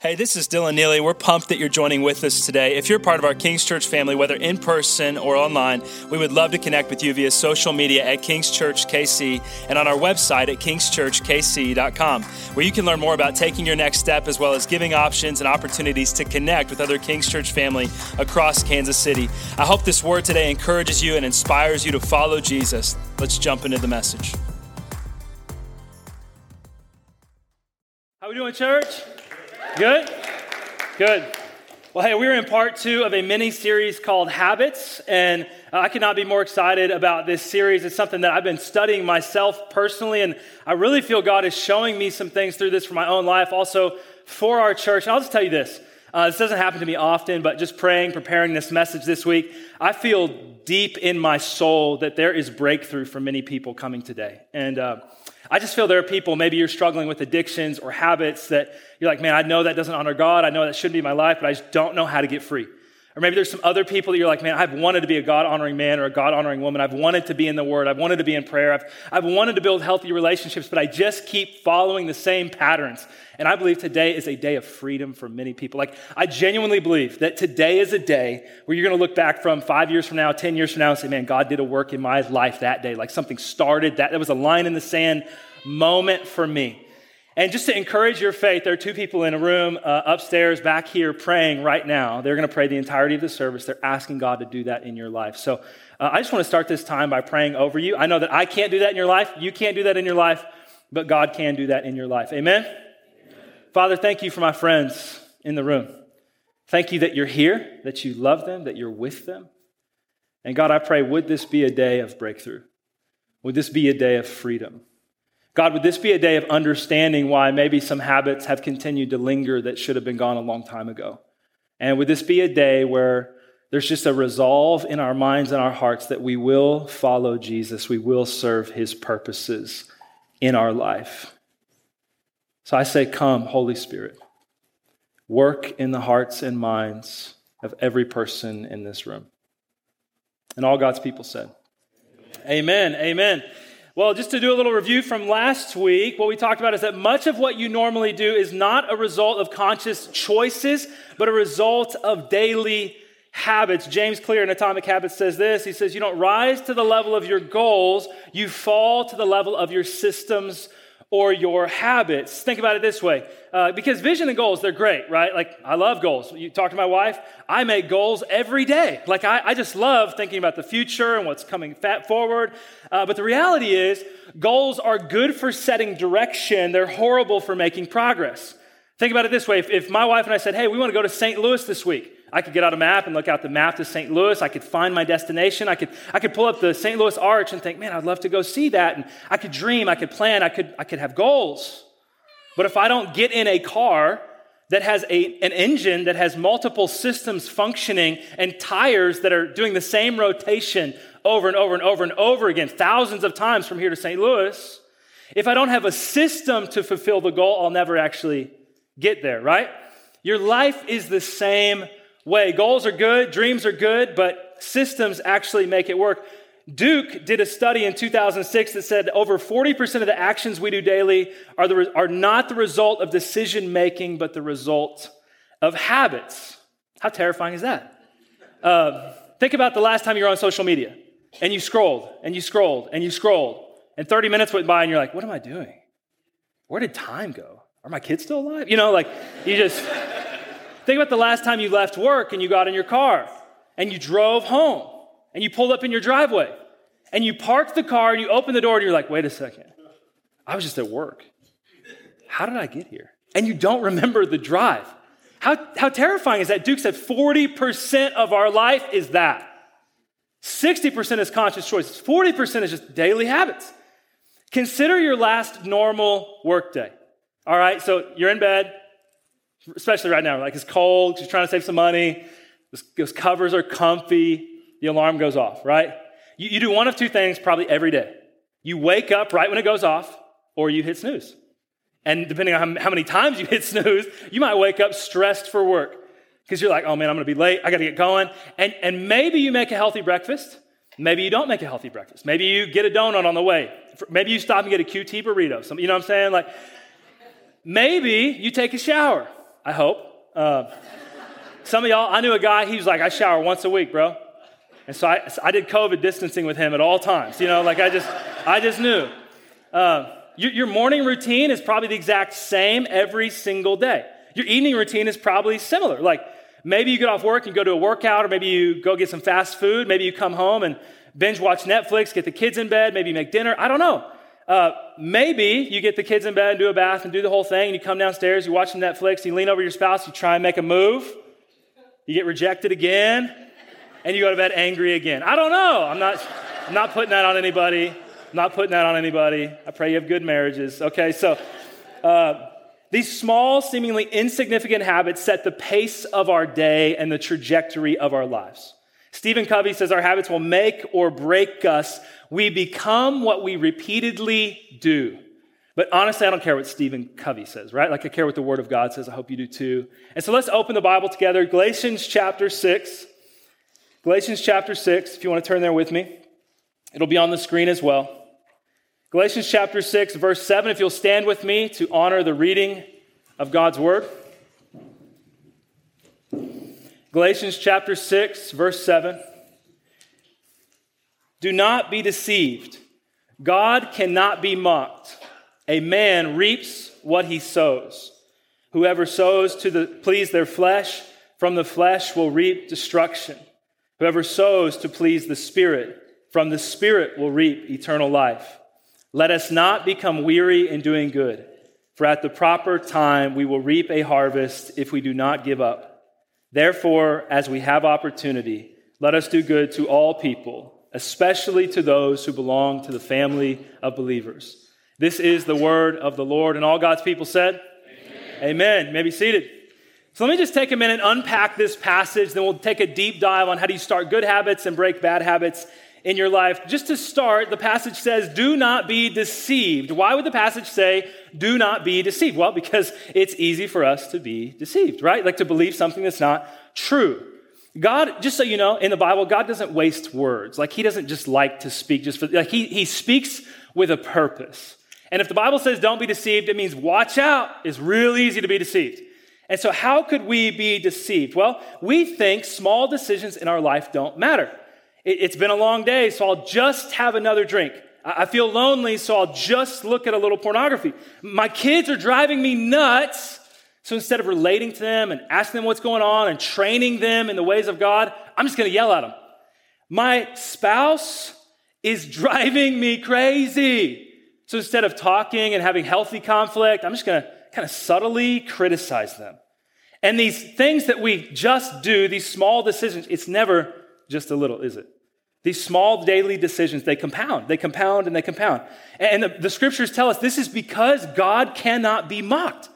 Hey, this is Dylan Neely. We're pumped that you're joining with us today. If you're part of our King's Church family, whether in person or online, we would love to connect with you via social media at King's Church KC and on our website at kingschurchkc.com, where you can learn more about taking your next step as well as giving options and opportunities to connect with other King's Church family across Kansas City. I hope this word today encourages you and inspires you to follow Jesus. Let's jump into the message. How are we doing, church? Good? Good. Well, hey, we're in part two of a mini series called Habits, and I cannot be more excited about this series. It's something that I've been studying myself personally, and I really feel God is showing me some things through this for my own life, also for our church. And I'll just tell you this uh, this doesn't happen to me often, but just praying, preparing this message this week, I feel deep in my soul that there is breakthrough for many people coming today. And uh, I just feel there are people, maybe you're struggling with addictions or habits that you're like, man, I know that doesn't honor God. I know that shouldn't be my life, but I just don't know how to get free. Or maybe there's some other people that you're like, man, I've wanted to be a God honoring man or a God honoring woman. I've wanted to be in the Word. I've wanted to be in prayer. I've, I've wanted to build healthy relationships, but I just keep following the same patterns. And I believe today is a day of freedom for many people. Like, I genuinely believe that today is a day where you're going to look back from five years from now, 10 years from now, and say, man, God did a work in my life that day. Like something started, that, that was a line in the sand moment for me. And just to encourage your faith, there are two people in a room uh, upstairs, back here, praying right now. They're going to pray the entirety of the service. They're asking God to do that in your life. So uh, I just want to start this time by praying over you. I know that I can't do that in your life. You can't do that in your life, but God can do that in your life. Amen? Father, thank you for my friends in the room. Thank you that you're here, that you love them, that you're with them. And God, I pray, would this be a day of breakthrough? Would this be a day of freedom? God, would this be a day of understanding why maybe some habits have continued to linger that should have been gone a long time ago? And would this be a day where there's just a resolve in our minds and our hearts that we will follow Jesus, we will serve his purposes in our life? So I say, Come, Holy Spirit, work in the hearts and minds of every person in this room. And all God's people said, Amen. Amen. Amen. Well, just to do a little review from last week, what we talked about is that much of what you normally do is not a result of conscious choices, but a result of daily habits. James Clear in Atomic Habits says this He says, You don't rise to the level of your goals, you fall to the level of your systems or your habits. Think about it this way uh, because vision and goals, they're great, right? Like, I love goals. You talk to my wife, I make goals every day. Like, I, I just love thinking about the future and what's coming fat forward. Uh, but the reality is, goals are good for setting direction, they're horrible for making progress. Think about it this way if, if my wife and I said, hey, we want to go to St. Louis this week, I could get out a map and look out the map to St. Louis. I could find my destination. I could, I could pull up the St. Louis Arch and think, man, I'd love to go see that. And I could dream, I could plan, I could, I could have goals. But if I don't get in a car that has a, an engine that has multiple systems functioning and tires that are doing the same rotation over and over and over and over again, thousands of times from here to St. Louis, if I don't have a system to fulfill the goal, I'll never actually get there, right? Your life is the same way. Goals are good, dreams are good, but systems actually make it work. Duke did a study in 2006 that said over 40% of the actions we do daily are, the, are not the result of decision making, but the result of habits. How terrifying is that? Uh, think about the last time you were on social media and you scrolled and you scrolled and you scrolled, and 30 minutes went by and you're like, what am I doing? Where did time go? Are my kids still alive? You know, like you just. Think about the last time you left work and you got in your car and you drove home and you pulled up in your driveway and you parked the car and you opened the door and you're like, wait a second, I was just at work. How did I get here? And you don't remember the drive. How, how terrifying is that? Duke said 40% of our life is that. 60% is conscious choices, 40% is just daily habits. Consider your last normal workday. All right, so you're in bed, especially right now. Like it's cold, she's trying to save some money. Those covers are comfy. The alarm goes off, right? You, you do one of two things probably every day. You wake up right when it goes off, or you hit snooze. And depending on how, how many times you hit snooze, you might wake up stressed for work because you're like, oh man, I'm gonna be late. I gotta get going. And, and maybe you make a healthy breakfast. Maybe you don't make a healthy breakfast. Maybe you get a donut on the way. Maybe you stop and get a QT burrito. Some, you know what I'm saying? Like, maybe you take a shower. I hope. Uh, some of y'all, I knew a guy, he was like, I shower once a week, bro. And so I, I did COVID distancing with him at all times. You know, like I just, I just knew. Uh, your, your morning routine is probably the exact same every single day. Your evening routine is probably similar. Like maybe you get off work and go to a workout, or maybe you go get some fast food. Maybe you come home and binge watch Netflix, get the kids in bed, maybe make dinner. I don't know. Uh, maybe you get the kids in bed and do a bath and do the whole thing, and you come downstairs, you watch some Netflix, you lean over your spouse, you try and make a move, you get rejected again, and you go to bed angry again. I don't know. I'm not, I'm not putting that on anybody. I'm not putting that on anybody. I pray you have good marriages. Okay, so uh, these small, seemingly insignificant habits set the pace of our day and the trajectory of our lives. Stephen Covey says our habits will make or break us. We become what we repeatedly do. But honestly, I don't care what Stephen Covey says, right? Like I care what the Word of God says. I hope you do too. And so let's open the Bible together. Galatians chapter 6. Galatians chapter 6, if you want to turn there with me. It'll be on the screen as well. Galatians chapter 6, verse 7, if you'll stand with me to honor the reading of God's word. Galatians chapter 6, verse 7. Do not be deceived. God cannot be mocked. A man reaps what he sows. Whoever sows to the, please their flesh, from the flesh will reap destruction. Whoever sows to please the Spirit, from the Spirit will reap eternal life. Let us not become weary in doing good, for at the proper time we will reap a harvest if we do not give up. Therefore, as we have opportunity, let us do good to all people, especially to those who belong to the family of believers. This is the word of the Lord, and all God's people said, Amen. Amen. You may be seated. So let me just take a minute, unpack this passage, then we'll take a deep dive on how do you start good habits and break bad habits in your life. Just to start, the passage says, Do not be deceived. Why would the passage say, Do not be deceived? Well, because it's easy for us to be deceived, right? Like to believe something that's not true. God, just so you know, in the Bible, God doesn't waste words. Like He doesn't just like to speak just for, like He, he speaks with a purpose. And if the Bible says don't be deceived, it means watch out. It's real easy to be deceived. And so, how could we be deceived? Well, we think small decisions in our life don't matter. It's been a long day, so I'll just have another drink. I feel lonely, so I'll just look at a little pornography. My kids are driving me nuts, so instead of relating to them and asking them what's going on and training them in the ways of God, I'm just gonna yell at them. My spouse is driving me crazy. So instead of talking and having healthy conflict, I'm just gonna kind of subtly criticize them. And these things that we just do, these small decisions, it's never just a little, is it? These small daily decisions, they compound, they compound, and they compound. And the, the scriptures tell us this is because God cannot be mocked.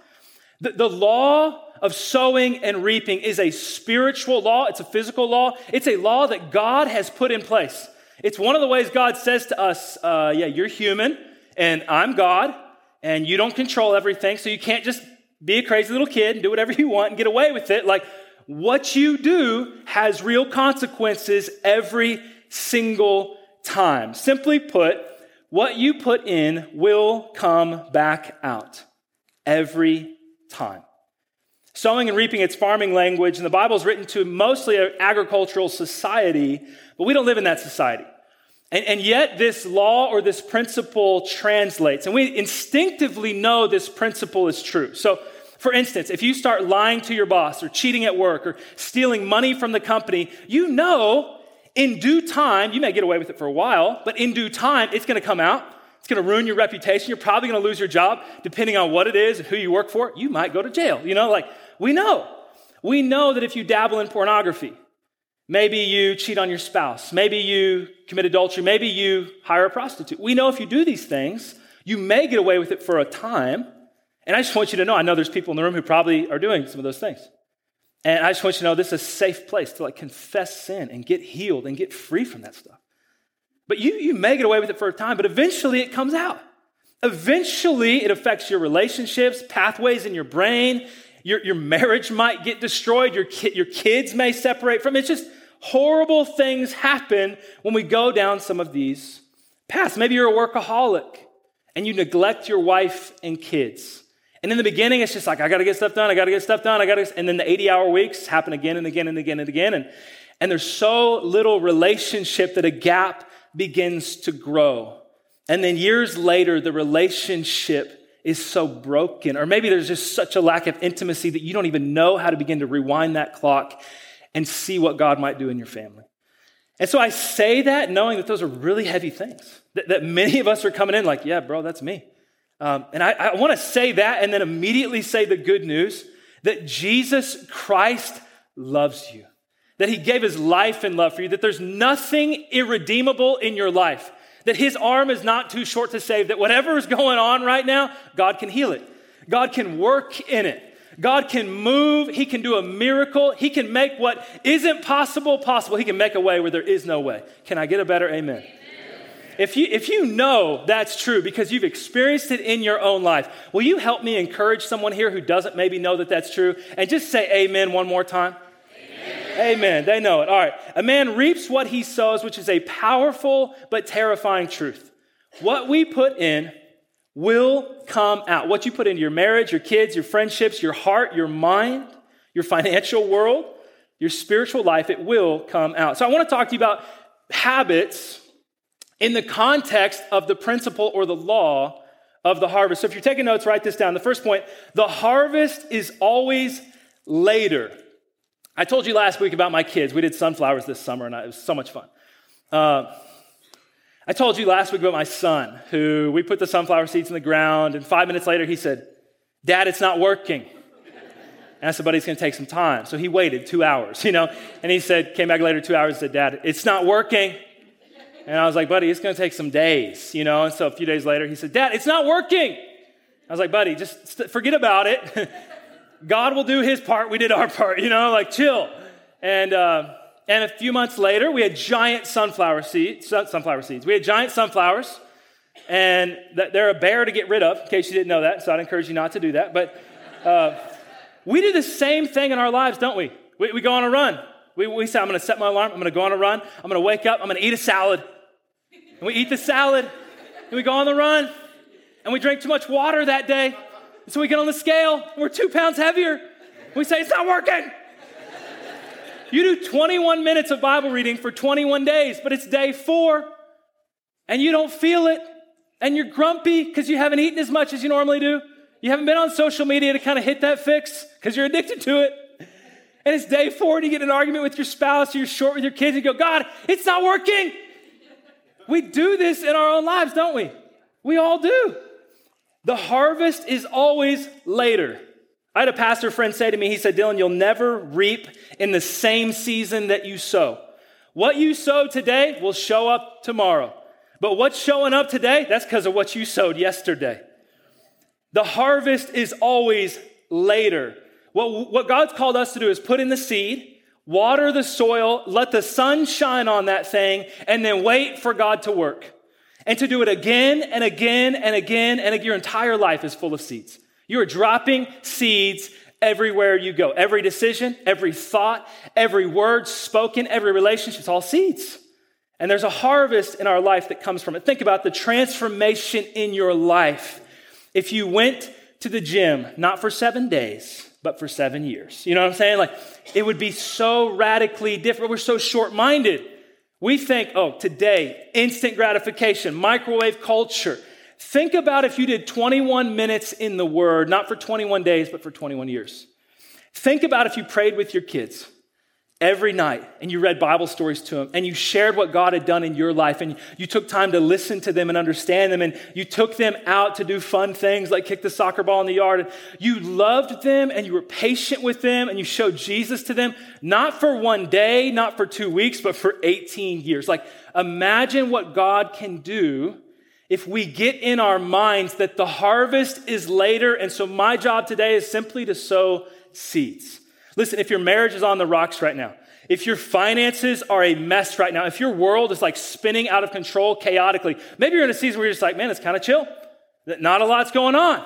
The, the law of sowing and reaping is a spiritual law, it's a physical law, it's a law that God has put in place. It's one of the ways God says to us, uh, Yeah, you're human, and I'm God, and you don't control everything, so you can't just be a crazy little kid and do whatever you want and get away with it. Like, what you do has real consequences every single time. Simply put, what you put in will come back out every time. Sowing and reaping, it's farming language, and the Bible is written to mostly an agricultural society, but we don't live in that society. And, and yet, this law or this principle translates, and we instinctively know this principle is true. So, for instance, if you start lying to your boss or cheating at work or stealing money from the company, you know in due time, you may get away with it for a while, but in due time, it's going to come out. It's going to ruin your reputation. You're probably going to lose your job depending on what it is and who you work for. You might go to jail. You know, like we know. We know that if you dabble in pornography, maybe you cheat on your spouse, maybe you commit adultery, maybe you hire a prostitute. We know if you do these things, you may get away with it for a time, and I just want you to know, I know there's people in the room who probably are doing some of those things. And I just want you to know this is a safe place to like confess sin and get healed and get free from that stuff. But you, you may get away with it for a time, but eventually it comes out. Eventually it affects your relationships, pathways in your brain. Your, your marriage might get destroyed. Your, ki- your kids may separate from it. It's just horrible things happen when we go down some of these paths. Maybe you're a workaholic and you neglect your wife and kids And in the beginning, it's just like, I got to get stuff done, I got to get stuff done, I got to, and then the 80 hour weeks happen again and again and again and again. And, and there's so little relationship that a gap begins to grow. And then years later, the relationship is so broken, or maybe there's just such a lack of intimacy that you don't even know how to begin to rewind that clock and see what God might do in your family. And so I say that knowing that those are really heavy things, that, that many of us are coming in like, yeah, bro, that's me. Um, and I, I want to say that and then immediately say the good news that Jesus Christ loves you, that he gave his life in love for you, that there's nothing irredeemable in your life that his arm is not too short to save, that whatever is going on right now, God can heal it. God can work in it. God can move. He can do a miracle. He can make what isn't possible possible. He can make a way where there is no way. Can I get a better amen? Amen? If you, if you know that's true because you've experienced it in your own life, will you help me encourage someone here who doesn't maybe know that that's true? And just say amen one more time. Amen. They know it. All right. A man reaps what he sows, which is a powerful but terrifying truth. What we put in will come out. What you put into your marriage, your kids, your friendships, your heart, your mind, your financial world, your spiritual life, it will come out. So I want to talk to you about habits in the context of the principle or the law of the harvest. So if you're taking notes, write this down. The first point the harvest is always later. I told you last week about my kids. We did sunflowers this summer, and it was so much fun. Uh, I told you last week about my son, who we put the sunflower seeds in the ground, and five minutes later he said, Dad, it's not working. And I said, but it's going to take some time. So he waited two hours, you know, and he said, came back later two hours and said, Dad, it's not working. And I was like, buddy, it's going to take some days, you know. And so a few days later, he said, Dad, it's not working. I was like, buddy, just forget about it. God will do his part. We did our part, you know, like chill. And, uh, and a few months later, we had giant sunflower seeds. Sunflower seeds. We had giant sunflowers, and they're a bear to get rid of. In case you didn't know that, so I'd encourage you not to do that. But uh, we do the same thing in our lives, don't we? We, we go on a run. We, we say, "I'm going to set my alarm. I'm going to go on a run. I'm going to wake up. I'm going to eat a salad." And we eat the salad, and we go on the run, and we drink too much water that day. So we get on the scale, and we're two pounds heavier. We say, It's not working. You do 21 minutes of Bible reading for 21 days, but it's day four, and you don't feel it, and you're grumpy because you haven't eaten as much as you normally do. You haven't been on social media to kind of hit that fix because you're addicted to it. And it's day four, and you get an argument with your spouse, or you're short with your kids, and you go, God, it's not working. We do this in our own lives, don't we? We all do. The harvest is always later. I had a pastor friend say to me, he said, Dylan, you'll never reap in the same season that you sow. What you sow today will show up tomorrow. But what's showing up today, that's because of what you sowed yesterday. The harvest is always later. What, what God's called us to do is put in the seed, water the soil, let the sun shine on that thing, and then wait for God to work. And to do it again and again and again and. Your entire life is full of seeds. You are dropping seeds everywhere you go. Every decision, every thought, every word spoken, every relationship, it's all seeds. And there's a harvest in our life that comes from it. Think about the transformation in your life. If you went to the gym, not for seven days, but for seven years. You know what I'm saying? Like, it would be so radically different. We're so short minded. We think, oh, today, instant gratification, microwave culture. Think about if you did 21 minutes in the Word, not for 21 days, but for 21 years. Think about if you prayed with your kids every night and you read Bible stories to them and you shared what God had done in your life and you took time to listen to them and understand them and you took them out to do fun things like kick the soccer ball in the yard and you loved them and you were patient with them and you showed Jesus to them, not for one day, not for two weeks, but for 18 years. Like imagine what God can do if we get in our minds that the harvest is later. And so my job today is simply to sow seeds. Listen, if your marriage is on the rocks right now, if your finances are a mess right now, if your world is like spinning out of control chaotically, maybe you're in a season where you're just like, man, it's kind of chill. That not a lot's going on.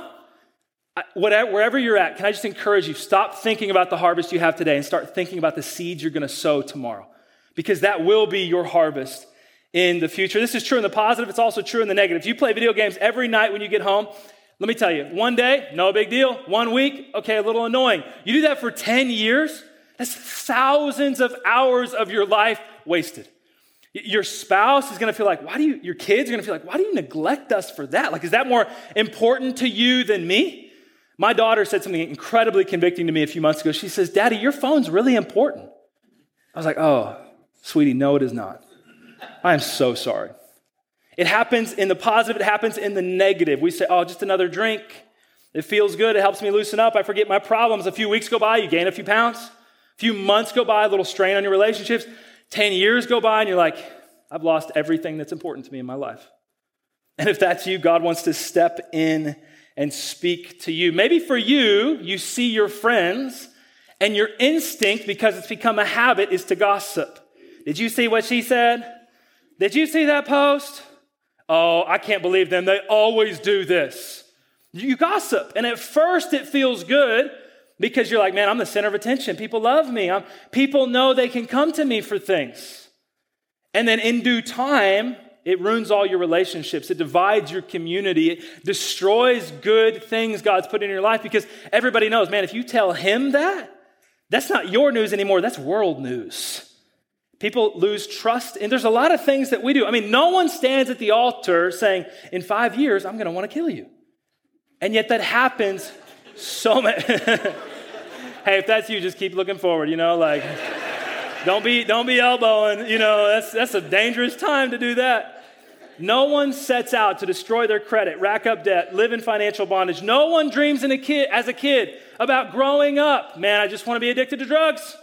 Whatever, wherever you're at, can I just encourage you, stop thinking about the harvest you have today and start thinking about the seeds you're going to sow tomorrow. Because that will be your harvest in the future. This is true in the positive, it's also true in the negative. If you play video games every night when you get home, Let me tell you, one day, no big deal. One week, okay, a little annoying. You do that for 10 years, that's thousands of hours of your life wasted. Your spouse is gonna feel like, why do you, your kids are gonna feel like, why do you neglect us for that? Like, is that more important to you than me? My daughter said something incredibly convicting to me a few months ago. She says, Daddy, your phone's really important. I was like, oh, sweetie, no, it is not. I am so sorry. It happens in the positive, it happens in the negative. We say, oh, just another drink. It feels good, it helps me loosen up. I forget my problems. A few weeks go by, you gain a few pounds. A few months go by, a little strain on your relationships. 10 years go by, and you're like, I've lost everything that's important to me in my life. And if that's you, God wants to step in and speak to you. Maybe for you, you see your friends, and your instinct, because it's become a habit, is to gossip. Did you see what she said? Did you see that post? Oh, I can't believe them. They always do this. You gossip. And at first it feels good because you're like, man, I'm the center of attention. People love me. I'm, people know they can come to me for things. And then in due time, it ruins all your relationships. It divides your community. It destroys good things God's put in your life because everybody knows, man, if you tell him that, that's not your news anymore. That's world news. People lose trust, and there's a lot of things that we do. I mean, no one stands at the altar saying, In five years, I'm going to want to kill you. And yet that happens so much. hey, if that's you, just keep looking forward, you know, like, don't be, don't be elbowing, you know, that's, that's a dangerous time to do that. No one sets out to destroy their credit, rack up debt, live in financial bondage. No one dreams in a kid, as a kid about growing up. Man, I just want to be addicted to drugs.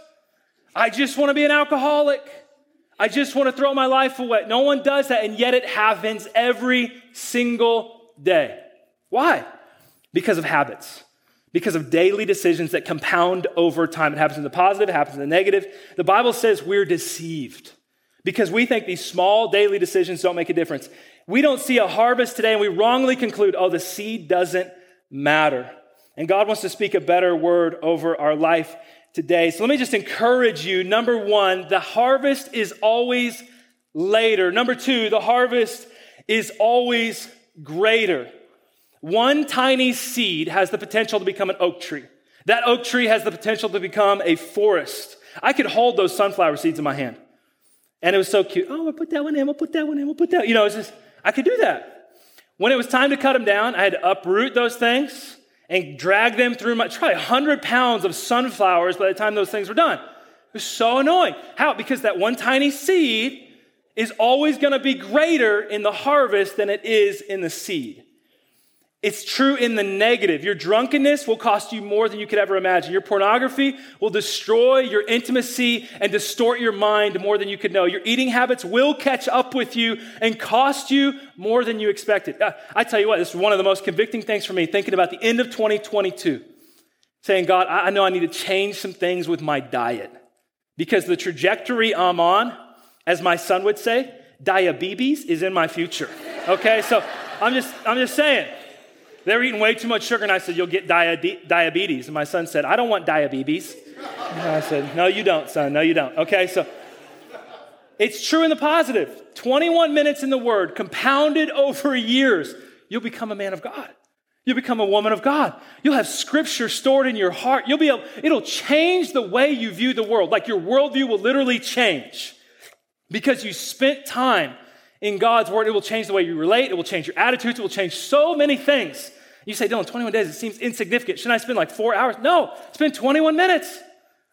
I just want to be an alcoholic. I just want to throw my life away. No one does that, and yet it happens every single day. Why? Because of habits, because of daily decisions that compound over time. It happens in the positive, it happens in the negative. The Bible says we're deceived because we think these small daily decisions don't make a difference. We don't see a harvest today, and we wrongly conclude, oh, the seed doesn't matter. And God wants to speak a better word over our life today. So let me just encourage you. Number one, the harvest is always later. Number two, the harvest is always greater. One tiny seed has the potential to become an oak tree. That oak tree has the potential to become a forest. I could hold those sunflower seeds in my hand. And it was so cute. Oh, we'll put that one in, we'll put that one in, we'll put that. You know, it's just, I could do that. When it was time to cut them down, I had to uproot those things and drag them through my, probably 100 pounds of sunflowers by the time those things were done. It was so annoying. How? Because that one tiny seed is always going to be greater in the harvest than it is in the seed. It's true in the negative. Your drunkenness will cost you more than you could ever imagine. Your pornography will destroy your intimacy and distort your mind more than you could know. Your eating habits will catch up with you and cost you more than you expected. Uh, I tell you what, this is one of the most convicting things for me, thinking about the end of 2022. Saying, God, I know I need to change some things with my diet because the trajectory I'm on, as my son would say, diabetes is in my future. Okay, so I'm just, I'm just saying. They were eating way too much sugar, and I said, You'll get diabetes. And my son said, I don't want diabetes. And I said, No, you don't, son. No, you don't. Okay, so it's true in the positive. 21 minutes in the Word, compounded over years, you'll become a man of God. You'll become a woman of God. You'll have scripture stored in your heart. You'll be able, it'll change the way you view the world. Like your worldview will literally change because you spent time in God's word. It will change the way you relate. It will change your attitudes. It will change so many things. You say, Dylan, 21 days, it seems insignificant. Shouldn't I spend like four hours? No, spend 21 minutes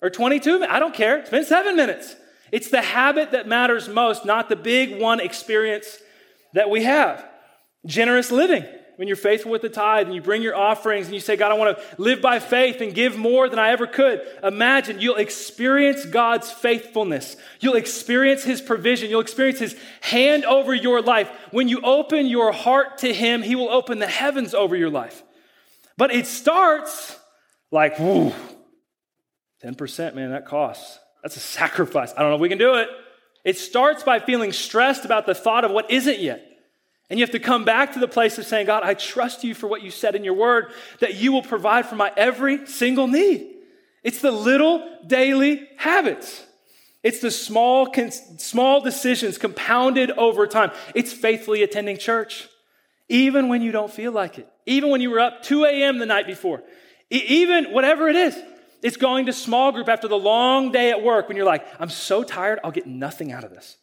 or 22 minutes. I don't care. Spend seven minutes. It's the habit that matters most, not the big one experience that we have. Generous living when you're faithful with the tithe and you bring your offerings and you say, God, I want to live by faith and give more than I ever could, imagine you'll experience God's faithfulness. You'll experience His provision. You'll experience His hand over your life. When you open your heart to Him, He will open the heavens over your life. But it starts like, whoo, 10%, man, that costs. That's a sacrifice. I don't know if we can do it. It starts by feeling stressed about the thought of what isn't yet. And you have to come back to the place of saying, God, I trust you for what you said in your word, that you will provide for my every single need. It's the little daily habits. It's the small, small decisions compounded over time. It's faithfully attending church, even when you don't feel like it. even when you were up 2 a.m. the night before, even whatever it is. It's going to small group after the long day at work when you're like, I'm so tired, I'll get nothing out of this.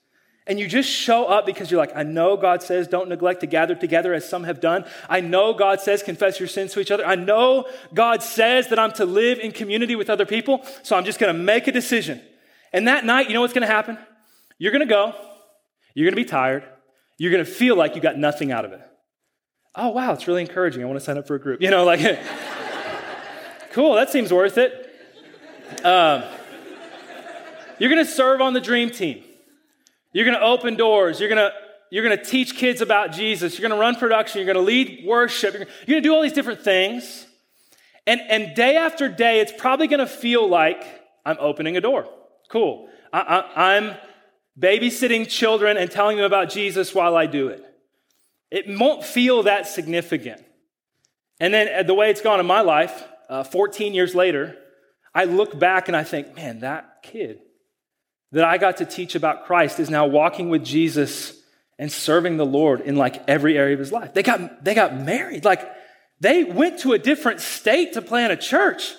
And you just show up because you're like, I know God says don't neglect to gather together as some have done. I know God says confess your sins to each other. I know God says that I'm to live in community with other people. So I'm just going to make a decision. And that night, you know what's going to happen? You're going to go. You're going to be tired. You're going to feel like you got nothing out of it. Oh, wow, it's really encouraging. I want to sign up for a group. You know, like, cool, that seems worth it. Um, you're going to serve on the dream team. You're going to open doors. You're going to you're going to teach kids about Jesus. You're going to run production. You're going to lead worship. You're going to do all these different things. And, and day after day, it's probably going to feel like I'm opening a door. Cool. I, am babysitting children and telling them about Jesus while I do it. It won't feel that significant. And then uh, the way it's gone in my life, uh, 14 years later, I look back and I think, man, that kid that I got to teach about Christ is now walking with Jesus and serving the Lord in like every area of his life. They got, they got married. Like they went to a different state to plant a church.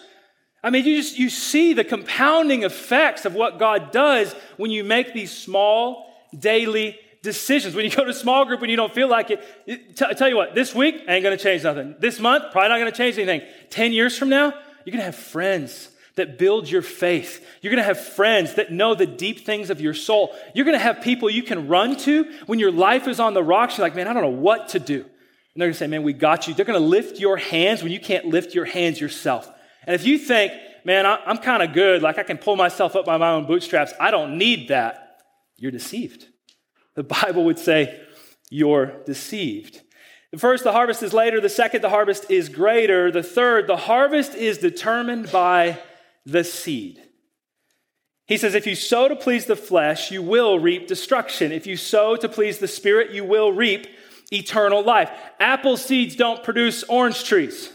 I mean, you just, you see the compounding effects of what God does when you make these small daily decisions. When you go to a small group when you don't feel like it, I tell you what, this week ain't going to change nothing. This month, probably not going to change anything. 10 years from now, you're going to have friends that build your faith. You're going to have friends that know the deep things of your soul. You're going to have people you can run to when your life is on the rocks. You're like, man, I don't know what to do. And they're going to say, man, we got you. They're going to lift your hands when you can't lift your hands yourself. And if you think, man, I'm kind of good, like I can pull myself up by my own bootstraps, I don't need that, you're deceived. The Bible would say, you're deceived. The first, the harvest is later. The second, the harvest is greater. The third, the harvest is determined by the seed. He says, if you sow to please the flesh, you will reap destruction. If you sow to please the spirit, you will reap eternal life. Apple seeds don't produce orange trees.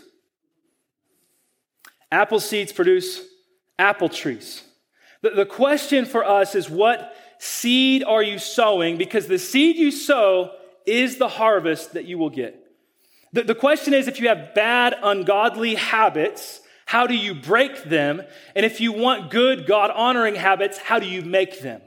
Apple seeds produce apple trees. The, the question for us is what seed are you sowing? Because the seed you sow is the harvest that you will get. The, the question is if you have bad, ungodly habits, how do you break them? And if you want good, God honoring habits, how do you make them?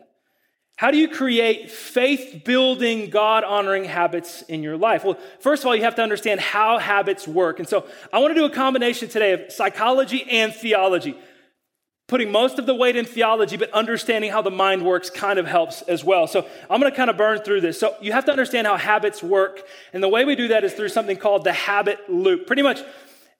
How do you create faith building, God honoring habits in your life? Well, first of all, you have to understand how habits work. And so I want to do a combination today of psychology and theology. Putting most of the weight in theology, but understanding how the mind works kind of helps as well. So I'm going to kind of burn through this. So you have to understand how habits work. And the way we do that is through something called the habit loop. Pretty much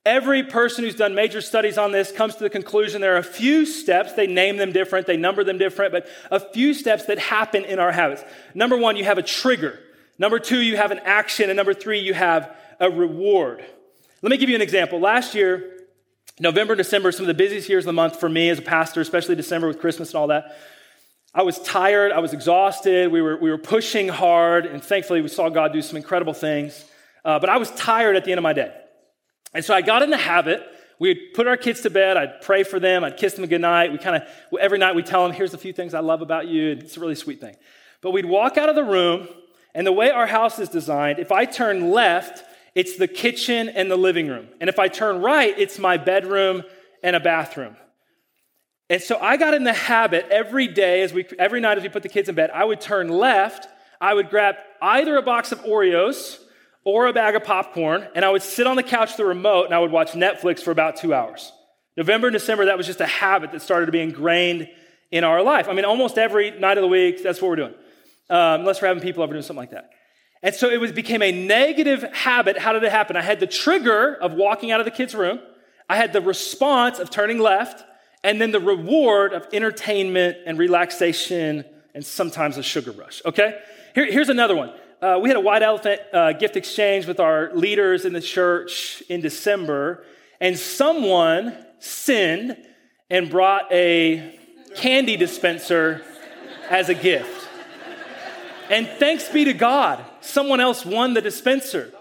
Every person who's done major studies on this comes to the conclusion there are a few steps, they name them different, they number them different, but a few steps that happen in our habits. Number one, you have a trigger. Number two, you have an action. And number three, you have a reward. Let me give you an example. Last year, November, December, some of the busiest years of the month for me as a pastor, especially December with Christmas and all that. I was tired, I was exhausted, we were, we were pushing hard, and thankfully we saw God do some incredible things. Uh, but I was tired at the end of my day. And so I got in the habit. We'd put our kids to bed. I'd pray for them. I'd kiss them goodnight. We kind of, every night we tell them, here's a few things I love about you. It's a really sweet thing. But we'd walk out of the room, and the way our house is designed, if I turn left, it's the kitchen and the living room. And if I turn right, it's my bedroom and a bathroom. And so I got in the habit every day, as we, every night as we put the kids in bed, I would turn left. I would grab either a box of Oreos or a bag of popcorn, and I would sit on the couch with the remote and I would watch Netflix for about two hours. November and December, that was just a habit that started to be ingrained in our life. I mean, almost every night of the week, that's what we're doing, um, unless we're having people over doing something like that. And so it was, became a negative habit. How did it happen? I had the trigger of walking out of the kids' room, I had the response of turning left, and then the reward of entertainment and relaxation and sometimes a sugar rush. Okay? Here, here's another one uh, we had a white elephant uh, gift exchange with our leaders in the church in December, and someone sinned and brought a candy dispenser as a gift. And thanks be to God, someone else won the dispenser.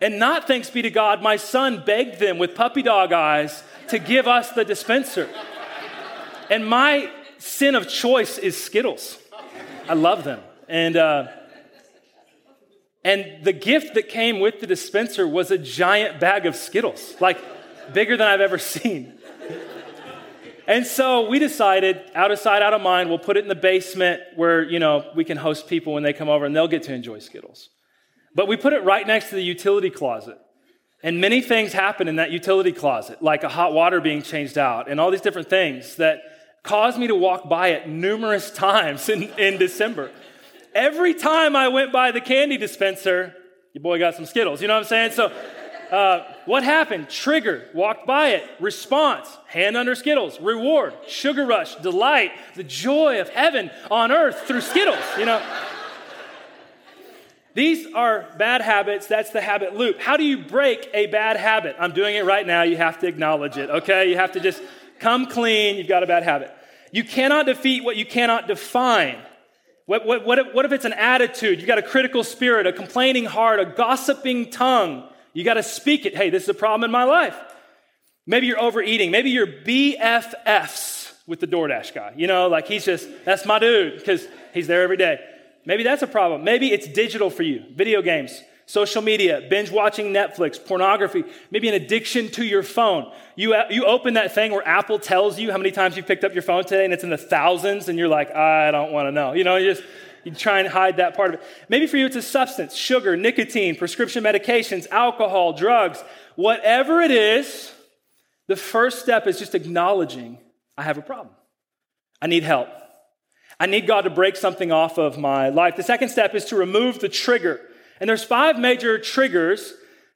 And not thanks be to God, my son begged them with puppy dog eyes to give us the dispenser. And my sin of choice is Skittles. I love them. And, uh, And the gift that came with the dispenser was a giant bag of Skittles, like bigger than I've ever seen. And so we decided, out of sight, out of mind, we'll put it in the basement where, you know, we can host people when they come over and they'll get to enjoy Skittles. But we put it right next to the utility closet. And many things happen in that utility closet, like a hot water being changed out and all these different things that caused me to walk by it numerous times in, in December. Every time I went by the candy dispenser, your boy got some Skittles. You know what I'm saying? So uh, what happened? Trigger, walked by it. Response, hand under Skittles. Reward, sugar rush, delight, the joy of heaven on earth through Skittles, you know. These are bad habits. That's the habit loop. How do you break a bad habit? I'm doing it right now. You have to acknowledge it, okay? You have to just come clean. You've got a bad habit. You cannot defeat what you cannot define. What, what, what, if, what if it's an attitude? You've got a critical spirit, a complaining heart, a gossiping tongue. You got to speak it. Hey, this is a problem in my life. Maybe you're overeating. Maybe you're BFFs with the DoorDash guy. You know, like he's just, that's my dude because he's there every day. Maybe that's a problem. Maybe it's digital for you video games, social media, binge watching Netflix, pornography, maybe an addiction to your phone. You, uh, you open that thing where Apple tells you how many times you've picked up your phone today and it's in the thousands and you're like, I don't want to know. You know, you just, you try and hide that part of it. Maybe for you it's a substance, sugar, nicotine, prescription medications, alcohol, drugs, whatever it is, the first step is just acknowledging I have a problem. I need help. I need God to break something off of my life. The second step is to remove the trigger. And there's five major triggers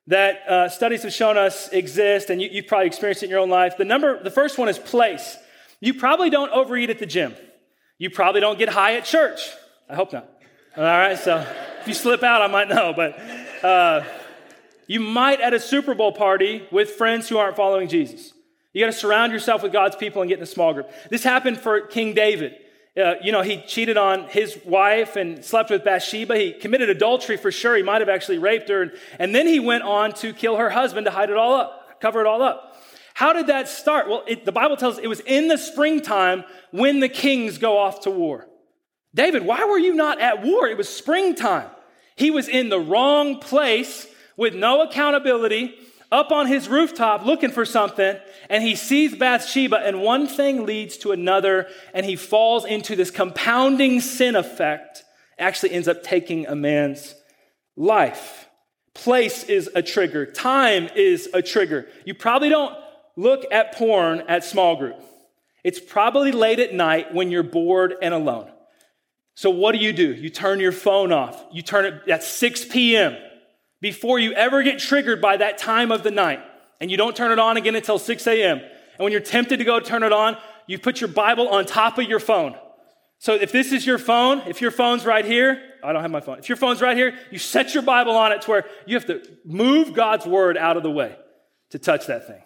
that uh, studies have shown us exist, and you, you've probably experienced it in your own life. The number, the first one is place. You probably don't overeat at the gym. You probably don't get high at church. I hope not. All right, so if you slip out, I might know, but uh, you might at a Super Bowl party with friends who aren't following Jesus. You got to surround yourself with God's people and get in a small group. This happened for King David. Uh, you know, he cheated on his wife and slept with Bathsheba. He committed adultery for sure. He might have actually raped her. And, and then he went on to kill her husband to hide it all up, cover it all up. How did that start? Well, it, the Bible tells us it was in the springtime when the kings go off to war. David, why were you not at war? It was springtime. He was in the wrong place with no accountability, up on his rooftop looking for something, and he sees Bathsheba, and one thing leads to another, and he falls into this compounding sin effect, actually ends up taking a man's life. Place is a trigger, time is a trigger. You probably don't look at porn at small group. It's probably late at night when you're bored and alone. So, what do you do? You turn your phone off. You turn it at 6 p.m. before you ever get triggered by that time of the night. And you don't turn it on again until 6 a.m. And when you're tempted to go turn it on, you put your Bible on top of your phone. So, if this is your phone, if your phone's right here, I don't have my phone. If your phone's right here, you set your Bible on it to where you have to move God's word out of the way to touch that thing.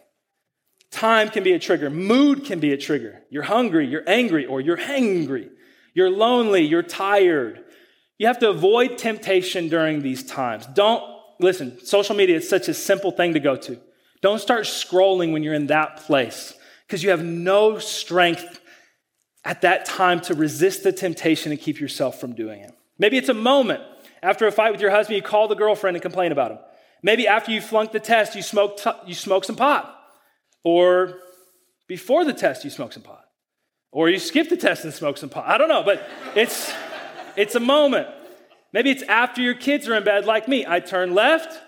Time can be a trigger. Mood can be a trigger. You're hungry, you're angry, or you're hangry. You're lonely, you're tired. You have to avoid temptation during these times. Don't, listen, social media is such a simple thing to go to. Don't start scrolling when you're in that place because you have no strength at that time to resist the temptation and keep yourself from doing it. Maybe it's a moment. After a fight with your husband, you call the girlfriend and complain about him. Maybe after you flunked the test, you smoke, t- you smoke some pot. Or before the test, you smoke some pot. Or you skip the test and smoke some pot. I don't know, but it's, it's a moment. Maybe it's after your kids are in bed, like me. I turn left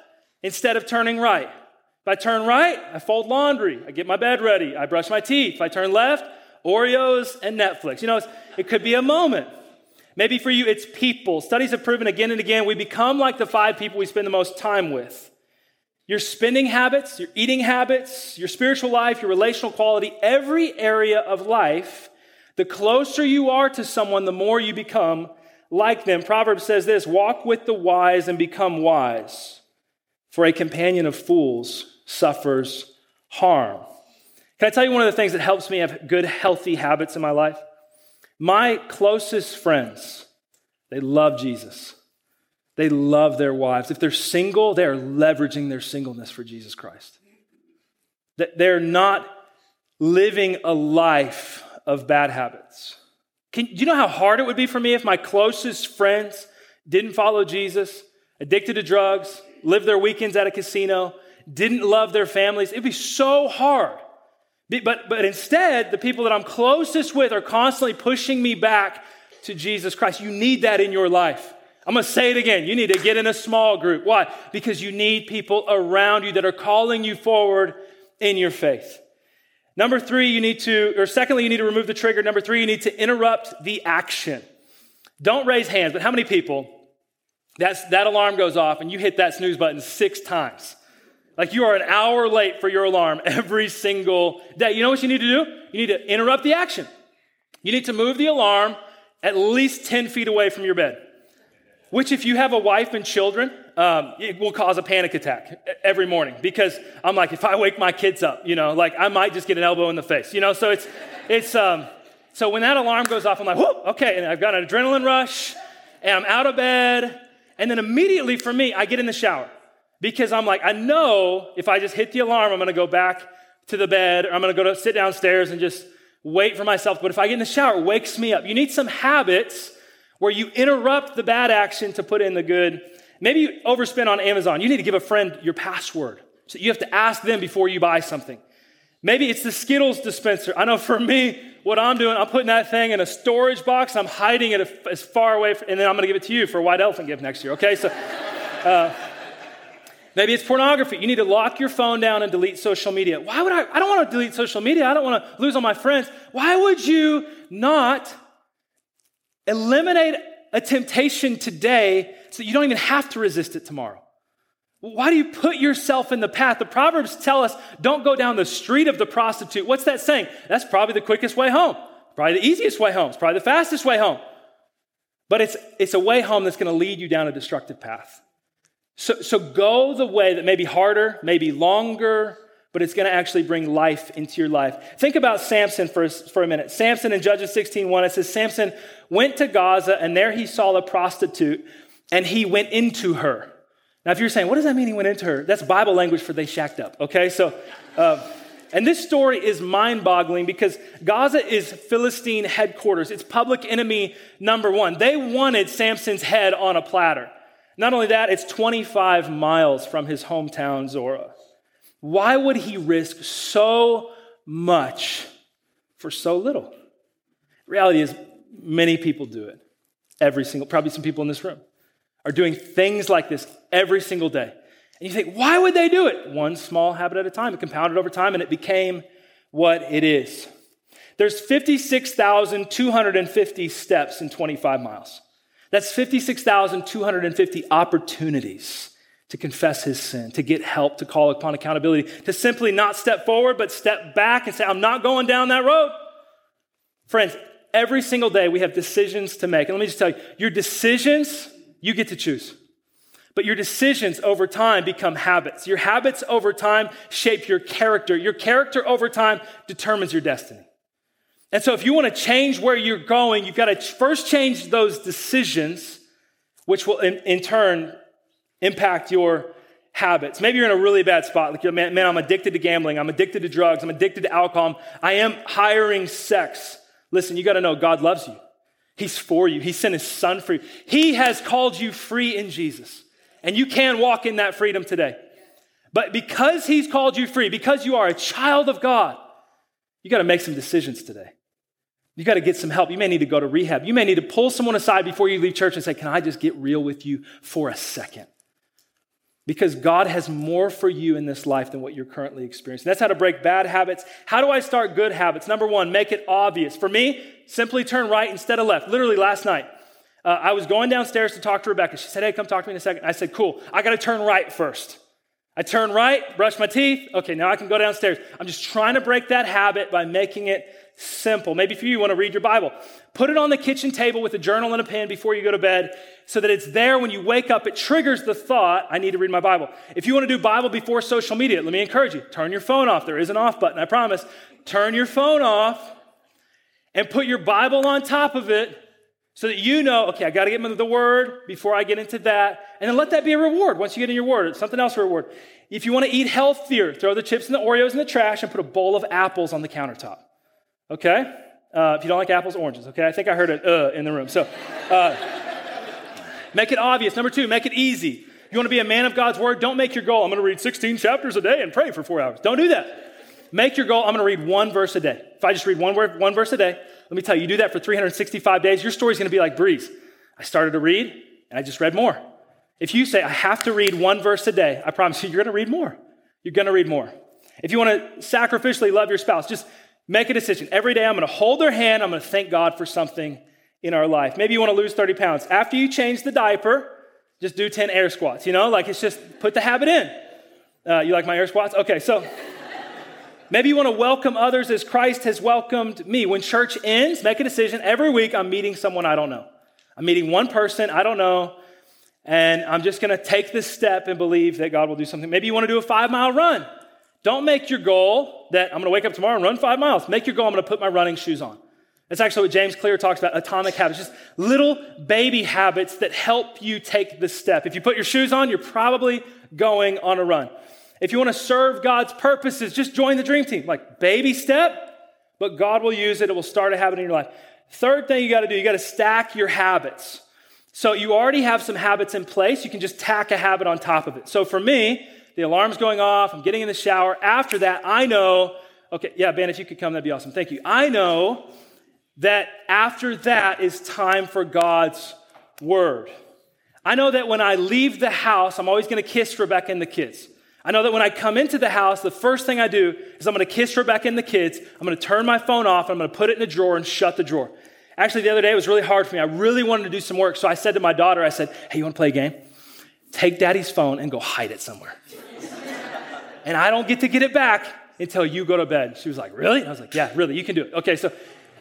instead of turning right. If I turn right, I fold laundry. I get my bed ready. I brush my teeth. If I turn left, Oreos and Netflix. You know, it could be a moment. Maybe for you, it's people. Studies have proven again and again we become like the five people we spend the most time with. Your spending habits, your eating habits, your spiritual life, your relational quality, every area of life the closer you are to someone, the more you become like them. Proverbs says this walk with the wise and become wise, for a companion of fools suffers harm. Can I tell you one of the things that helps me have good, healthy habits in my life? My closest friends, they love Jesus. They love their wives. If they're single, they are leveraging their singleness for Jesus Christ. They're not living a life of bad habits. Can, do you know how hard it would be for me if my closest friends didn't follow Jesus? addicted to drugs, lived their weekends at a casino, didn't love their families. It'd be so hard. But, but instead, the people that I'm closest with are constantly pushing me back to Jesus Christ. You need that in your life. I'm going to say it again. You need to get in a small group. Why? Because you need people around you that are calling you forward in your faith. Number three, you need to, or secondly, you need to remove the trigger. Number three, you need to interrupt the action. Don't raise hands, but how many people, that's, that alarm goes off and you hit that snooze button six times? Like you are an hour late for your alarm every single day. You know what you need to do? You need to interrupt the action. You need to move the alarm at least 10 feet away from your bed. Which, if you have a wife and children, um, it will cause a panic attack every morning because I'm like, if I wake my kids up, you know, like I might just get an elbow in the face, you know. So it's, it's, um, so when that alarm goes off, I'm like, whoop, okay, and I've got an adrenaline rush, and I'm out of bed, and then immediately for me, I get in the shower because I'm like, I know if I just hit the alarm, I'm going to go back to the bed or I'm going to go to sit downstairs and just wait for myself. But if I get in the shower, it wakes me up. You need some habits where you interrupt the bad action to put in the good. Maybe you overspend on Amazon. You need to give a friend your password. So you have to ask them before you buy something. Maybe it's the Skittles dispenser. I know for me, what I'm doing, I'm putting that thing in a storage box. I'm hiding it as far away, from, and then I'm going to give it to you for a white elephant gift next year. Okay, so uh, Maybe it's pornography. You need to lock your phone down and delete social media. Why would I? I don't want to delete social media. I don't want to lose all my friends. Why would you not eliminate a temptation today so you don't even have to resist it tomorrow? Why do you put yourself in the path? The Proverbs tell us don't go down the street of the prostitute. What's that saying? That's probably the quickest way home, probably the easiest way home, it's probably the fastest way home. But it's, it's a way home that's going to lead you down a destructive path. So, so go the way that may be harder, maybe longer, but it's going to actually bring life into your life. Think about Samson for, for a minute. Samson in Judges 16 1, it says, Samson went to Gaza, and there he saw a prostitute, and he went into her. Now, if you're saying, what does that mean he went into her? That's Bible language for they shacked up, okay? So, uh, and this story is mind boggling because Gaza is Philistine headquarters. It's public enemy number one. They wanted Samson's head on a platter. Not only that, it's 25 miles from his hometown, Zorah. Why would he risk so much for so little? Reality is, many people do it. Every single, probably some people in this room are doing things like this every single day. And you think, why would they do it? One small habit at a time. It compounded over time and it became what it is. There's 56,250 steps in 25 miles. That's 56,250 opportunities to confess his sin, to get help, to call upon accountability, to simply not step forward, but step back and say, I'm not going down that road. Friends, every single day we have decisions to make. And let me just tell you, your decisions, you get to choose. But your decisions over time become habits. Your habits over time shape your character. Your character over time determines your destiny. And so, if you want to change where you're going, you've got to first change those decisions, which will in, in turn impact your habits. Maybe you're in a really bad spot. Like, man, man, I'm addicted to gambling. I'm addicted to drugs. I'm addicted to alcohol. I am hiring sex. Listen, you got to know God loves you. He's for you. He sent his son for you. He has called you free in Jesus. And you can walk in that freedom today. But because he's called you free, because you are a child of God, you got to make some decisions today. You got to get some help. You may need to go to rehab. You may need to pull someone aside before you leave church and say, Can I just get real with you for a second? Because God has more for you in this life than what you're currently experiencing. That's how to break bad habits. How do I start good habits? Number one, make it obvious. For me, simply turn right instead of left. Literally last night, uh, I was going downstairs to talk to Rebecca. She said, Hey, come talk to me in a second. I said, Cool. I got to turn right first. I turn right, brush my teeth. Okay, now I can go downstairs. I'm just trying to break that habit by making it simple. Maybe for you, you want to read your Bible. Put it on the kitchen table with a journal and a pen before you go to bed so that it's there when you wake up. It triggers the thought, I need to read my Bible. If you want to do Bible before social media, let me encourage you turn your phone off. There is an off button, I promise. Turn your phone off and put your Bible on top of it so that you know, okay, I got to get into the Word before I get into that. And then let that be a reward once you get in your Word. Something else a reward. If you want to eat healthier, throw the chips and the Oreos in the trash and put a bowl of apples on the countertop. Okay? Uh, if you don't like apples, oranges. Okay? I think I heard an uh in the room. So uh, make it obvious. Number two, make it easy. You want to be a man of God's word? Don't make your goal, I'm going to read 16 chapters a day and pray for four hours. Don't do that. Make your goal, I'm going to read one verse a day. If I just read one word, one verse a day, let me tell you, you do that for 365 days, your story's going to be like breeze. I started to read and I just read more. If you say, I have to read one verse a day, I promise you, you're going to read more. You're going to read more. If you want to sacrificially love your spouse, just make a decision. Every day I'm going to hold their hand, I'm going to thank God for something in our life. Maybe you want to lose 30 pounds. After you change the diaper, just do 10 air squats. You know, like it's just put the habit in. Uh, you like my air squats? Okay, so maybe you want to welcome others as Christ has welcomed me. When church ends, make a decision. Every week I'm meeting someone I don't know. I'm meeting one person I don't know, and I'm just going to take this step and believe that God will do something. Maybe you want to do a five mile run. Don't make your goal that I'm going to wake up tomorrow and run five miles. Make your goal, I'm going to put my running shoes on. That's actually what James Clear talks about atomic habits, just little baby habits that help you take the step. If you put your shoes on, you're probably going on a run. If you want to serve God's purposes, just join the dream team. Like baby step, but God will use it. It will start a habit in your life. Third thing you got to do, you got to stack your habits. So you already have some habits in place. You can just tack a habit on top of it. So for me, the alarm's going off. I'm getting in the shower. After that, I know, okay, yeah, Ben, if you could come, that'd be awesome. Thank you. I know that after that is time for God's word. I know that when I leave the house, I'm always going to kiss Rebecca and the kids. I know that when I come into the house, the first thing I do is I'm going to kiss Rebecca and the kids. I'm going to turn my phone off. And I'm going to put it in a drawer and shut the drawer. Actually, the other day it was really hard for me. I really wanted to do some work. So I said to my daughter, I said, Hey, you want to play a game? Take daddy's phone and go hide it somewhere. And I don't get to get it back until you go to bed. She was like, Really? I was like, Yeah, really, you can do it. Okay, so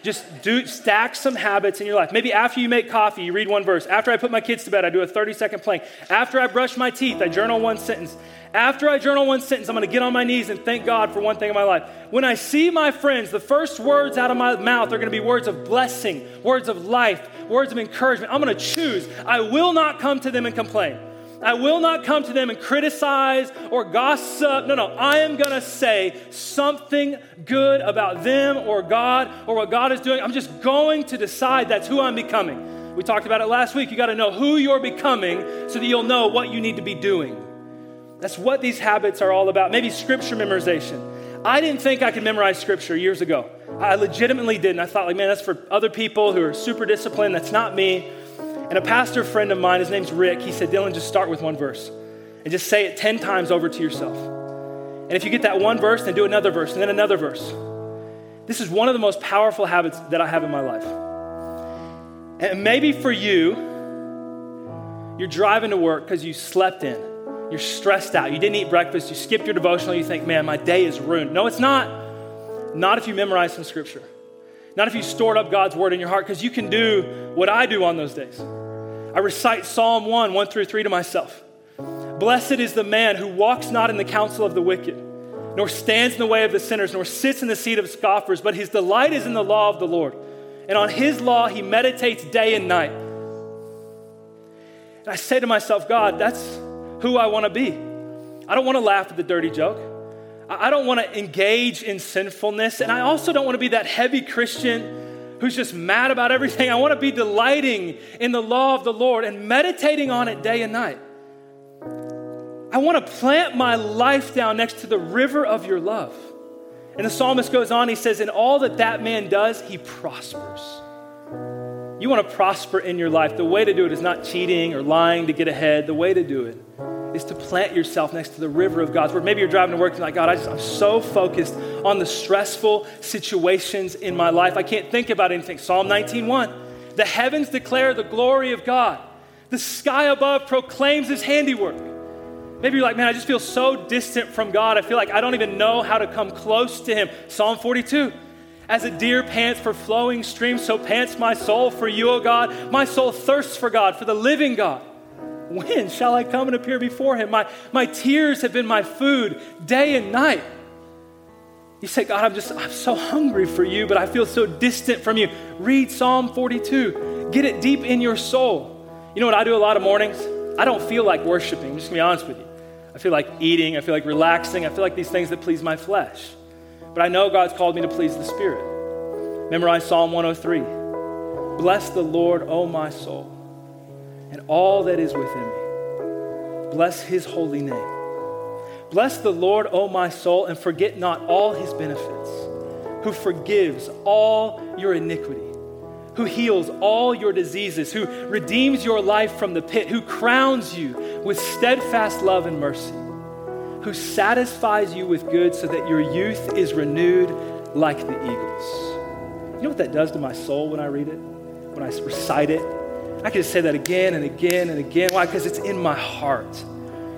just do stack some habits in your life. Maybe after you make coffee, you read one verse. After I put my kids to bed, I do a 30 second plank. After I brush my teeth, I journal one sentence. After I journal one sentence, I'm going to get on my knees and thank God for one thing in my life. When I see my friends, the first words out of my mouth are going to be words of blessing, words of life, words of encouragement. I'm going to choose. I will not come to them and complain. I will not come to them and criticize or gossip. No, no. I am going to say something good about them or God or what God is doing. I'm just going to decide that's who I'm becoming. We talked about it last week. You got to know who you're becoming so that you'll know what you need to be doing. That's what these habits are all about. Maybe scripture memorization. I didn't think I could memorize scripture years ago. I legitimately didn't. I thought, like, man, that's for other people who are super disciplined. That's not me. And a pastor friend of mine, his name's Rick, he said, Dylan, just start with one verse and just say it 10 times over to yourself. And if you get that one verse, then do another verse and then another verse. This is one of the most powerful habits that I have in my life. And maybe for you, you're driving to work because you slept in. You're stressed out. You didn't eat breakfast. You skipped your devotional. You think, man, my day is ruined. No, it's not. Not if you memorize some scripture. Not if you stored up God's word in your heart, because you can do what I do on those days. I recite Psalm 1, 1 through 3 to myself. Blessed is the man who walks not in the counsel of the wicked, nor stands in the way of the sinners, nor sits in the seat of scoffers, but his delight is in the law of the Lord. And on his law he meditates day and night. And I say to myself, God, that's who I want to be. I don't want to laugh at the dirty joke. I don't want to engage in sinfulness. And I also don't want to be that heavy Christian who's just mad about everything. I want to be delighting in the law of the Lord and meditating on it day and night. I want to plant my life down next to the river of your love. And the psalmist goes on, he says, In all that that man does, he prospers. You want to prosper in your life. The way to do it is not cheating or lying to get ahead. The way to do it is to plant yourself next to the river of God's word. Maybe you're driving to work and like, God, I just, I'm so focused on the stressful situations in my life. I can't think about anything. Psalm 19:1. The heavens declare the glory of God. The sky above proclaims his handiwork. Maybe you're like, man, I just feel so distant from God. I feel like I don't even know how to come close to him. Psalm 42. As a deer pants for flowing streams, so pants my soul for you, O God. My soul thirsts for God, for the living God. When shall I come and appear before him? My, my tears have been my food day and night. You say, God, I'm just, I'm so hungry for you, but I feel so distant from you. Read Psalm 42. Get it deep in your soul. You know what I do a lot of mornings? I don't feel like worshiping. I'm just gonna be honest with you. I feel like eating. I feel like relaxing. I feel like these things that please my flesh. But I know God's called me to please the Spirit. Memorize Psalm 103. Bless the Lord, O my soul and all that is within me. Bless his holy name. Bless the Lord, O my soul, and forget not all his benefits, who forgives all your iniquity, who heals all your diseases, who redeems your life from the pit, who crowns you with steadfast love and mercy, who satisfies you with good so that your youth is renewed like the eagles. You know what that does to my soul when I read it? When I recite it? I can just say that again and again and again. Why? Because it's in my heart.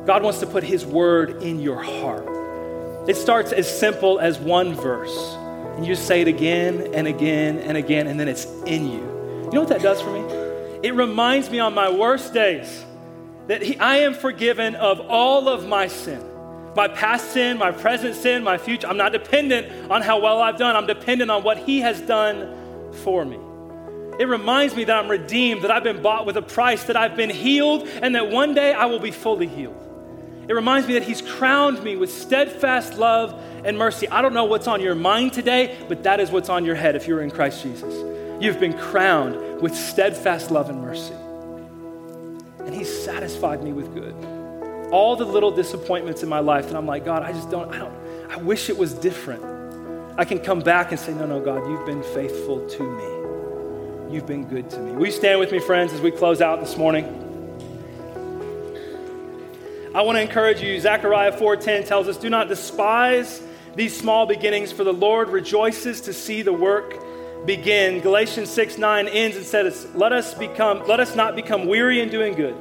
God wants to put His word in your heart. It starts as simple as one verse, and you say it again and again and again, and then it's in you. You know what that does for me? It reminds me on my worst days that he, I am forgiven of all of my sin. My past sin, my present sin, my future. I'm not dependent on how well I've done. I'm dependent on what He has done for me. It reminds me that I'm redeemed, that I've been bought with a price, that I've been healed, and that one day I will be fully healed. It reminds me that He's crowned me with steadfast love and mercy. I don't know what's on your mind today, but that is what's on your head if you're in Christ Jesus. You've been crowned with steadfast love and mercy. And He's satisfied me with good. All the little disappointments in my life that I'm like, God, I just don't, I don't, I wish it was different. I can come back and say, No, no, God, you've been faithful to me. You've been good to me. Will you stand with me, friends, as we close out this morning? I want to encourage you. Zechariah 4:10 tells us, "Do not despise these small beginnings, for the Lord rejoices to see the work begin." Galatians 6:9 ends and says, "Let us become let us not become weary in doing good,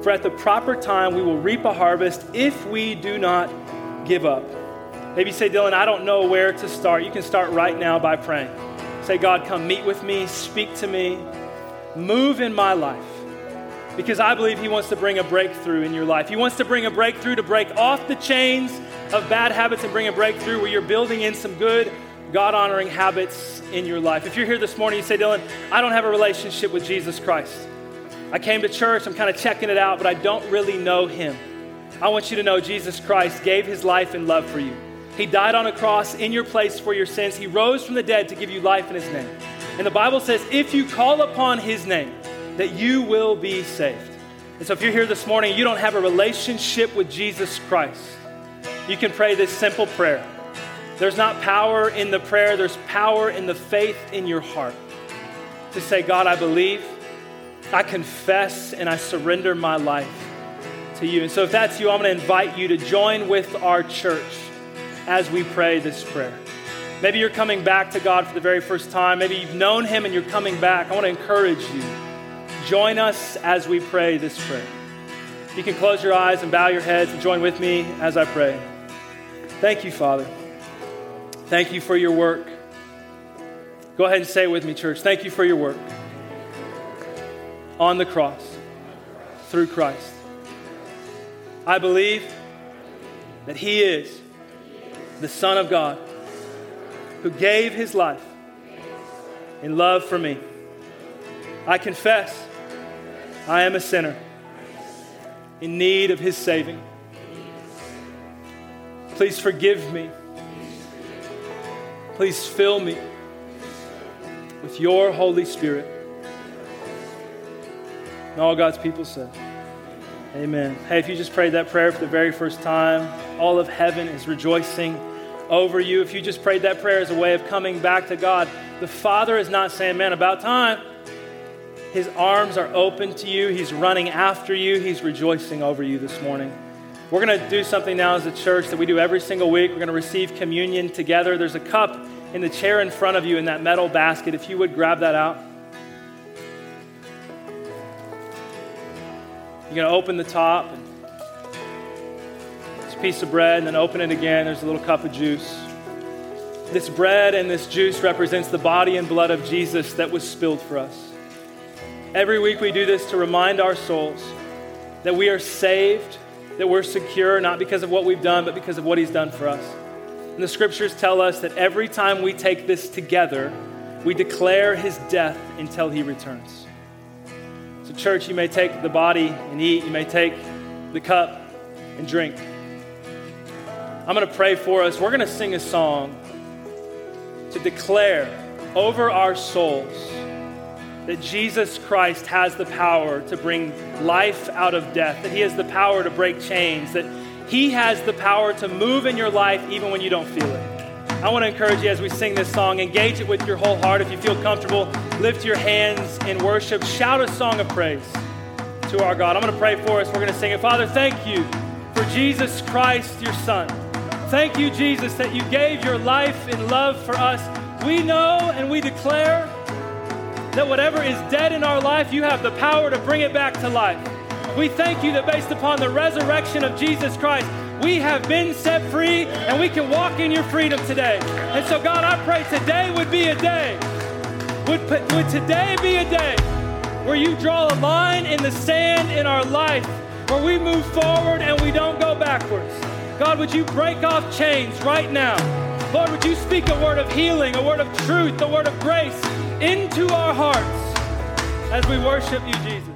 for at the proper time we will reap a harvest if we do not give up." Maybe say, "Dylan, I don't know where to start." You can start right now by praying. Say, "God, come meet with me, speak to me, move in my life." because I believe He wants to bring a breakthrough in your life. He wants to bring a breakthrough to break off the chains of bad habits and bring a breakthrough where you're building in some good, God honoring habits in your life. If you're here this morning, you say, Dylan, I don't have a relationship with Jesus Christ. I came to church, I'm kind of checking it out, but I don't really know Him. I want you to know Jesus Christ gave His life and love for you. He died on a cross in your place for your sins. He rose from the dead to give you life in His name. And the Bible says, if you call upon His name, that you will be saved. And so if you're here this morning and you don't have a relationship with Jesus Christ, you can pray this simple prayer. There's not power in the prayer, there's power in the faith in your heart. To say, God, I believe, I confess, and I surrender my life to you. And so if that's you, I'm going to invite you to join with our church as we pray this prayer. Maybe you're coming back to God for the very first time. Maybe you've known Him and you're coming back. I want to encourage you join us as we pray this prayer. You can close your eyes and bow your heads and join with me as I pray. Thank you, Father. Thank you for your work. Go ahead and say it with me, church. Thank you for your work on the cross through Christ. I believe that He is the Son of God who gave His life in love for me. I confess I am a sinner in need of his saving. Please forgive me. Please fill me with your Holy Spirit. And all God's people said, Amen. Hey, if you just prayed that prayer for the very first time, all of heaven is rejoicing over you. If you just prayed that prayer as a way of coming back to God, the Father is not saying, Man, about time. His arms are open to you. He's running after you. He's rejoicing over you this morning. We're going to do something now as a church that we do every single week. We're going to receive communion together. There's a cup in the chair in front of you in that metal basket. If you would grab that out. You're going to open the top. And this piece of bread, and then open it again. There's a little cup of juice. This bread and this juice represents the body and blood of Jesus that was spilled for us. Every week we do this to remind our souls that we are saved, that we're secure, not because of what we've done, but because of what He's done for us. And the scriptures tell us that every time we take this together, we declare His death until He returns. So, church, you may take the body and eat, you may take the cup and drink. I'm going to pray for us. We're going to sing a song to declare over our souls that Jesus Christ has the power to bring life out of death, that He has the power to break chains, that He has the power to move in your life even when you don't feel it. I want to encourage you as we sing this song, engage it with your whole heart. If you feel comfortable, lift your hands in worship, shout a song of praise to our God. I'm going to pray for us. We're going to sing it. Father, thank you for Jesus Christ, your Son. Thank you, Jesus, that you gave your life in love for us. We know and we declare that whatever is dead in our life, you have the power to bring it back to life. We thank you that based upon the resurrection of Jesus Christ, we have been set free and we can walk in your freedom today. And so, God, I pray today would be a day, would, would today be a day where you draw a line in the sand in our life, where we move forward and we don't go backwards. God, would you break off chains right now? Lord, would you speak a word of healing, a word of truth, a word of grace into our hearts as we worship you, Jesus.